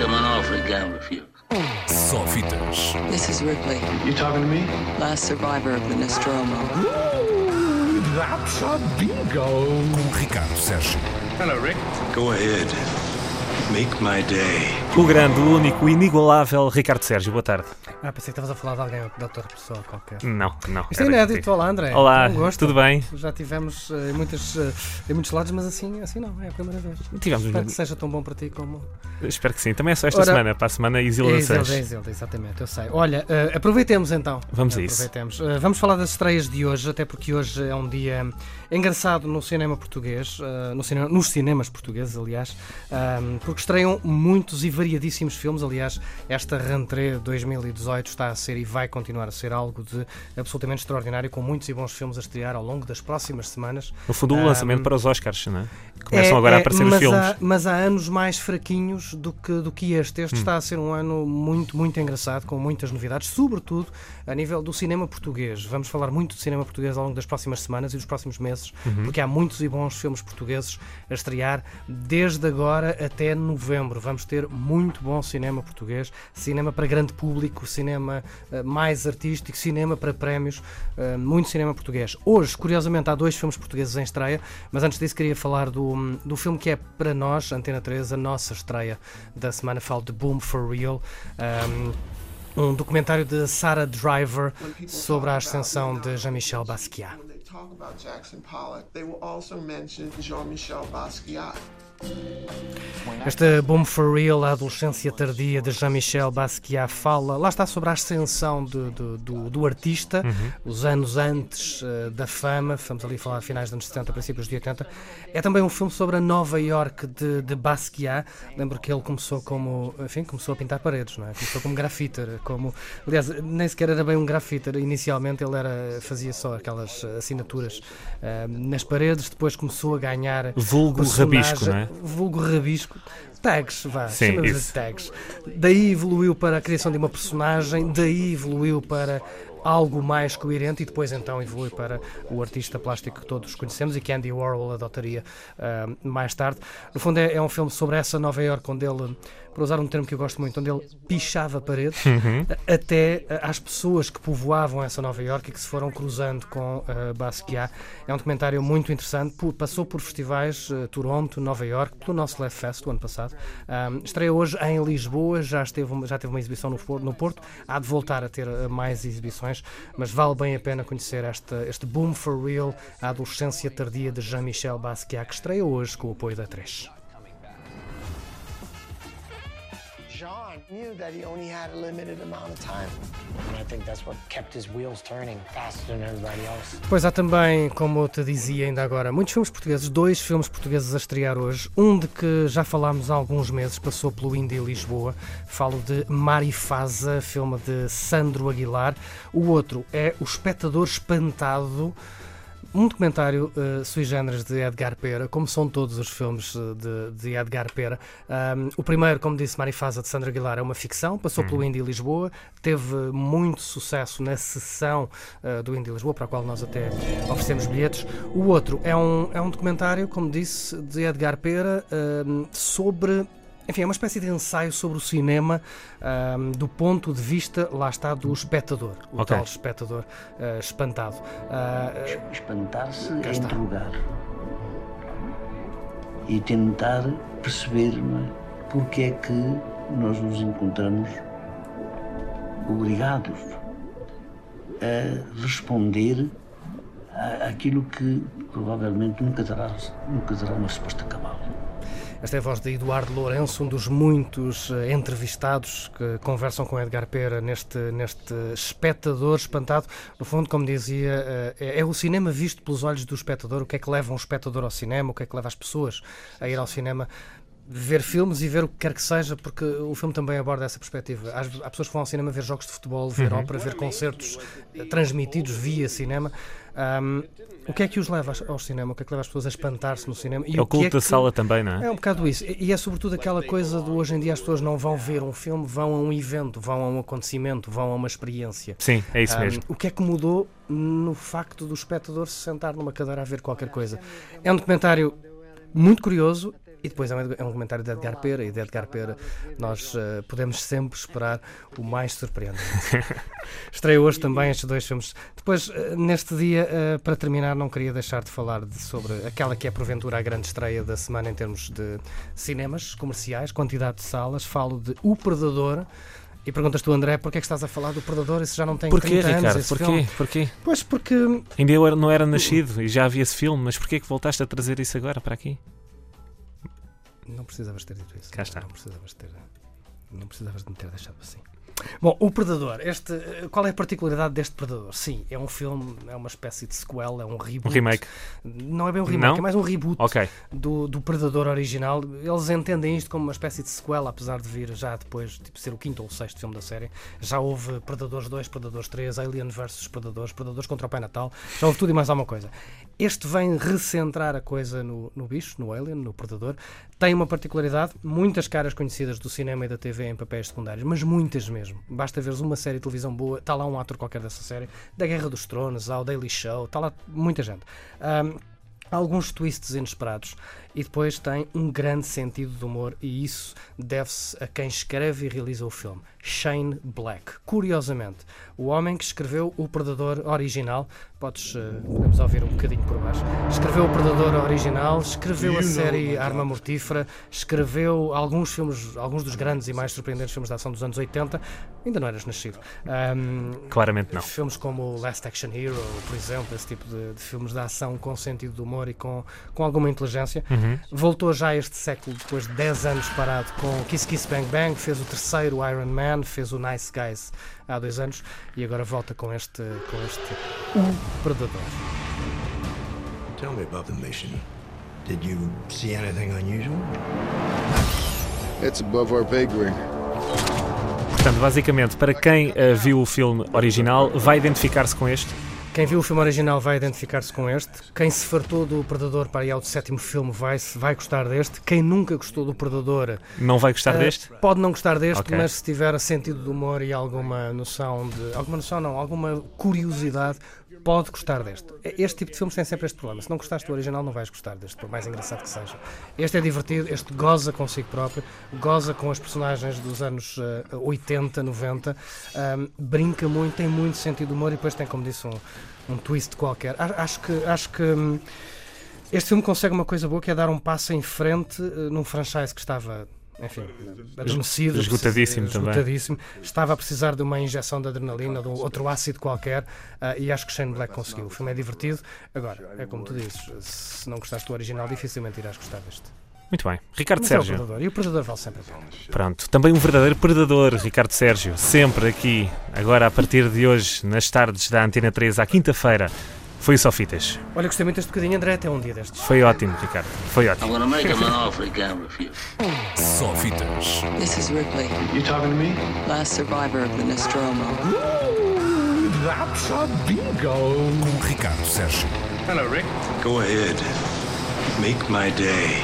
him an offer he can't refuse. Só fitas. This is Ripley, You talking to me? last survivor of the Nostromo. That's a bingo. Com Ricardo Sérgio. Hello, Rick. Go ahead. Make my day. O grande, o único, inigualável Ricardo Sérgio, boa tarde. Ah, pensei que estavas a falar de alguém, doutor pessoa qualquer. Não, não. Isto é inédito, olá André. Olá, tudo bem? Já tivemos eh, em, muitas, eh, em muitos lados, mas assim, assim não, é a primeira vez. Tivemos Espero que seja tão bom para ti como. Espero que sim. Também é só esta Ora- semana, para a semana Isila É Isilda, é. Isilda, exatamente, eu sei. Olha, eh, aproveitemos então. Vamos a isso. Aproveitemos. Eh, vamos falar das estreias de hoje, até porque hoje é um dia engraçado no cinema português, eh, no cinema- nos cinemas portugueses, aliás, porque estreiam muitos e variadíssimos filmes. Aliás, esta rentrée 2018 está a ser e vai continuar a ser algo de absolutamente extraordinário, com muitos e bons filmes a estrear ao longo das próximas semanas. No fundo, o Ahm, lançamento para os Oscars, não é? Começam É, agora a é, aparecer os filmes. Há, mas há anos mais fraquinhos do que, do que este. Hum. Este está a ser um ano muito, muito engraçado, com muitas novidades, sobretudo a nível do cinema português. Vamos falar muito de cinema português ao longo das próximas semanas e dos próximos meses, Uhum. porque há muitos e bons filmes portugueses a estrear desde agora até novembro. Vamos ter muito bom cinema português, cinema para grande público, cinema eh, mais artístico, cinema para prémios, eh, muito cinema português. Hoje, curiosamente, há dois filmes portugueses em estreia, mas antes disso queria falar do, do filme que é para nós, Antena 3, a nossa estreia da semana. Falo de Boom for Real. um, um documentário de Sarah Driver sobre a ascensão de Jean-Michel Basquiat. They talk about Jackson Pollock, they will also mention Jean-Michel Basquiat. Esta Boom for Real, a adolescência tardia de Jean-Michel Basquiat, fala, lá está, sobre a ascensão de- de- do, do artista, os anos antes eh, da fama, estamos ali a falar de finais dos anos 70, princípios de 80. É também um filme sobre a Nova York de, de Basquiat. Lembro que ele começou como, enfim, começou a pintar paredes, não é? Começou como grafiter, como, aliás, nem sequer era bem um grafiter. Inicialmente ele era, fazia só aquelas assinaturas eh, nas paredes, depois começou a ganhar Vulgo rabisco, não é? Vulgo rabisco, tags, vá, Sim, chamamos de tags. Daí evoluiu para a criação de uma personagem, daí evoluiu para algo mais coerente e depois então evolui para o artista plástico que todos conhecemos e que Andy Warhol adotaria ah, mais tarde. No fundo é, é um filme sobre essa Nova York onde ele, para usar um termo que eu gosto muito, onde ele pichava paredes a- até às pessoas que povoavam essa Nova York e que se foram cruzando com ah, Basquiat. É um documentário muito interessante, passou por festivais ah, Toronto, Nova York, pelo nosso Left Fest do ano passado. Ah, estreia hoje em Lisboa, já, esteve, já teve uma exibição no, no Porto, há de voltar a ter mais exibições, mas vale bem a pena conhecer esta, este Boom for Real, a adolescência tardia de Jean-Michel Basquiat, que estreia hoje com o apoio da 3. Jean knew that he only had a limited amount of time. Pois há também, como eu te dizia ainda agora, muitos filmes portugueses, dois filmes portugueses a estrear hoje. Um de que já falámos há alguns meses, passou pelo Indie Lisboa. Falo de Marifaza, filme de Sandro Aguilar. O outro é O Espectador Espantado. Um documentário uh, sui generis de Edgar Pera, como são todos os filmes uh, de, de Edgar Pera. Um, o primeiro, como disse Marifaza, de Sandra Aguilar, é uma ficção, passou pelo Indie Lisboa, teve muito sucesso na sessão uh, do Indie Lisboa, para a qual nós até oferecemos bilhetes. O outro é um, é um documentário, como disse, de Edgar Pera, um, sobre. Enfim, é uma espécie de ensaio sobre o cinema um, do ponto de vista, lá está, do espectador, o Ok. tal espectador uh, espantado. Uh, Espantar-se é interrogar. E tentar perceber não é, porque é que nós nos encontramos obrigados a responder àquilo que provavelmente nunca terá, nunca terá uma resposta cabal. Esta é a voz de Eduardo Lourenço, um dos muitos eh, entrevistados que conversam com Edgar Pera neste, neste espectador espantado. No fundo, como dizia, eh, é, é o cinema visto pelos olhos do espectador. O que é que leva um espectador ao cinema? O que é que leva as pessoas a ir ao cinema? Ver filmes e ver o que quer que seja, porque o filme também aborda essa perspectiva. Há, há pessoas que vão ao cinema ver jogos de futebol, ver ópera, ver concertos eh, transmitidos via cinema. Ahm, o que é que os leva ao cinema? O que é que leva as pessoas a espantar-se no cinema? E É o é culto da que- sala também, não é? é um bocado isso. E é sobretudo aquela coisa do hoje em dia as pessoas não vão ver um filme, vão a um evento, vão a um acontecimento, vão a uma experiência. Sim, é isso Ahm, mesmo. O que é que mudou no facto do espectador se sentar numa cadeira a ver qualquer coisa? É um documentário muito curioso, E depois é um, é um comentário de Edgar Pera, e de Edgar Pera nós eh, podemos sempre esperar o mais surpreendente. Estreia hoje também estes dois filmes. Depois, eh, neste dia, eh, para terminar, não queria deixar de falar de- sobre aquela que é porventura a grande estreia da semana em termos de cinemas comerciais, quantidade de salas. Falo de O Predador. E perguntas tu, André, porquê é que estás a falar do Predador? Isso já não tem Porquê, 30 anos, Ricardo? esse Porquê? filme. Porquê? Pois porque Ainda eu não era nascido e já havia esse filme, mas porquê que voltaste a trazer isso agora para aqui? Não precisavas ter dito isso. Cá está. Não precisavas ter. Não precisavas de me ter deixado assim. Bom, o Predador. Este, eh, qual é a particularidade deste Predador? Sim, é um filme, é uma espécie de sequel, é um reboot. Um remake. Não é bem um remake, Não? é mais um reboot Ok. do, do Predador original. Eles entendem isto como uma espécie de sequela, apesar de vir já depois tipo, ser o quinto ou o sexto filme da série. Já houve Predadores 2, Predadores 3, Alien vs Predadores, Predadores contra o Pai Natal. Já houve tudo e mais alguma coisa. Este vem recentrar a coisa no, no bicho, no Alien, no Predador. Tem uma particularidade, muitas caras conhecidas do cinema e da TV em papéis secundários, mas muitas mesmo. Basta veres uma série de televisão boa, está lá um ator qualquer dessa série, da Guerra dos Tronos, ao Daily Show, está lá muita gente. Ahm, alguns twists inesperados e depois tem um grande sentido de humor e isso deve-se a quem escreve e realiza o filme, Shane Black. Curiosamente, o homem que escreveu o Predador original, podes, eh, podemos ouvir um bocadinho por baixo, escreveu o Predador original, escreveu a série Arma Mortífera, escreveu alguns filmes, alguns dos grandes e mais surpreendentes filmes de ação dos anos 80, ainda não eras nascido. Ahm, Claramente não. Filmes como Last Action Hero, por exemplo, esse tipo de, de filmes de ação com sentido de humor e com, com alguma inteligência. Uhum. Voltou já este século, depois de 10 anos parado, com Kiss Kiss Bang Bang, fez o terceiro Iron Man, fez o Nice Guys há dois anos e agora volta com este, com este Predador. Tell me about the mission. Did you see anything unusual? It's above our pay grade. Portanto, basicamente, para quem eh, viu o filme original, vai identificar-se com este? Quem viu o filme original vai identificar-se com este. Quem se fartou do Predador para ir ao sétimo filme vai, vai gostar deste. Quem nunca gostou do Predador Não vai gostar Uh, deste? Pode não gostar deste, Ok. mas se tiver sentido de humor e alguma noção de. Alguma noção, não, alguma curiosidade, pode gostar deste. Este tipo de filmes tem sempre este problema. Se não gostaste do original, não vais gostar deste, por mais engraçado que seja. Este é divertido, este goza consigo próprio, goza com as personagens dos anos uh, 80, 90, um, brinca muito, tem muito sentido de humor e depois tem, como disse, um, um twist qualquer. Acho que. Acho que hum, este filme consegue uma coisa boa que é dar um passo em frente eh, num franchise que estava, enfim, adormecido, esgotadíssimo eh, também. esgotadíssimo. Estava a precisar de uma injeção de adrenalina, de um outro ácido qualquer, ah, e acho que Shane Black conseguiu. O filme é divertido. Agora, é como tu dizes, se não gostaste do original, dificilmente irás gostar deste. Muito bem. Ricardo Mas é o Sérgio. Predador, e o Predador vale sempre a pena. Pronto, também um verdadeiro predador, Ricardo Sérgio, sempre aqui, agora a partir de hoje, nas tardes da Antena 3, à quinta-feira. Foi o Só Fitas. Olha, gostei muito deste bocadinho, André, até um dia destes. Foi ótimo, Ricardo. Foi ótimo. gonna make him an offer he can't refuse. Só fitas. This is Ripley, You talking to me? last survivor of the Nostromo. That's a bingo. Com Ricardo Sérgio. Hello, Rick. Go ahead. Make my day.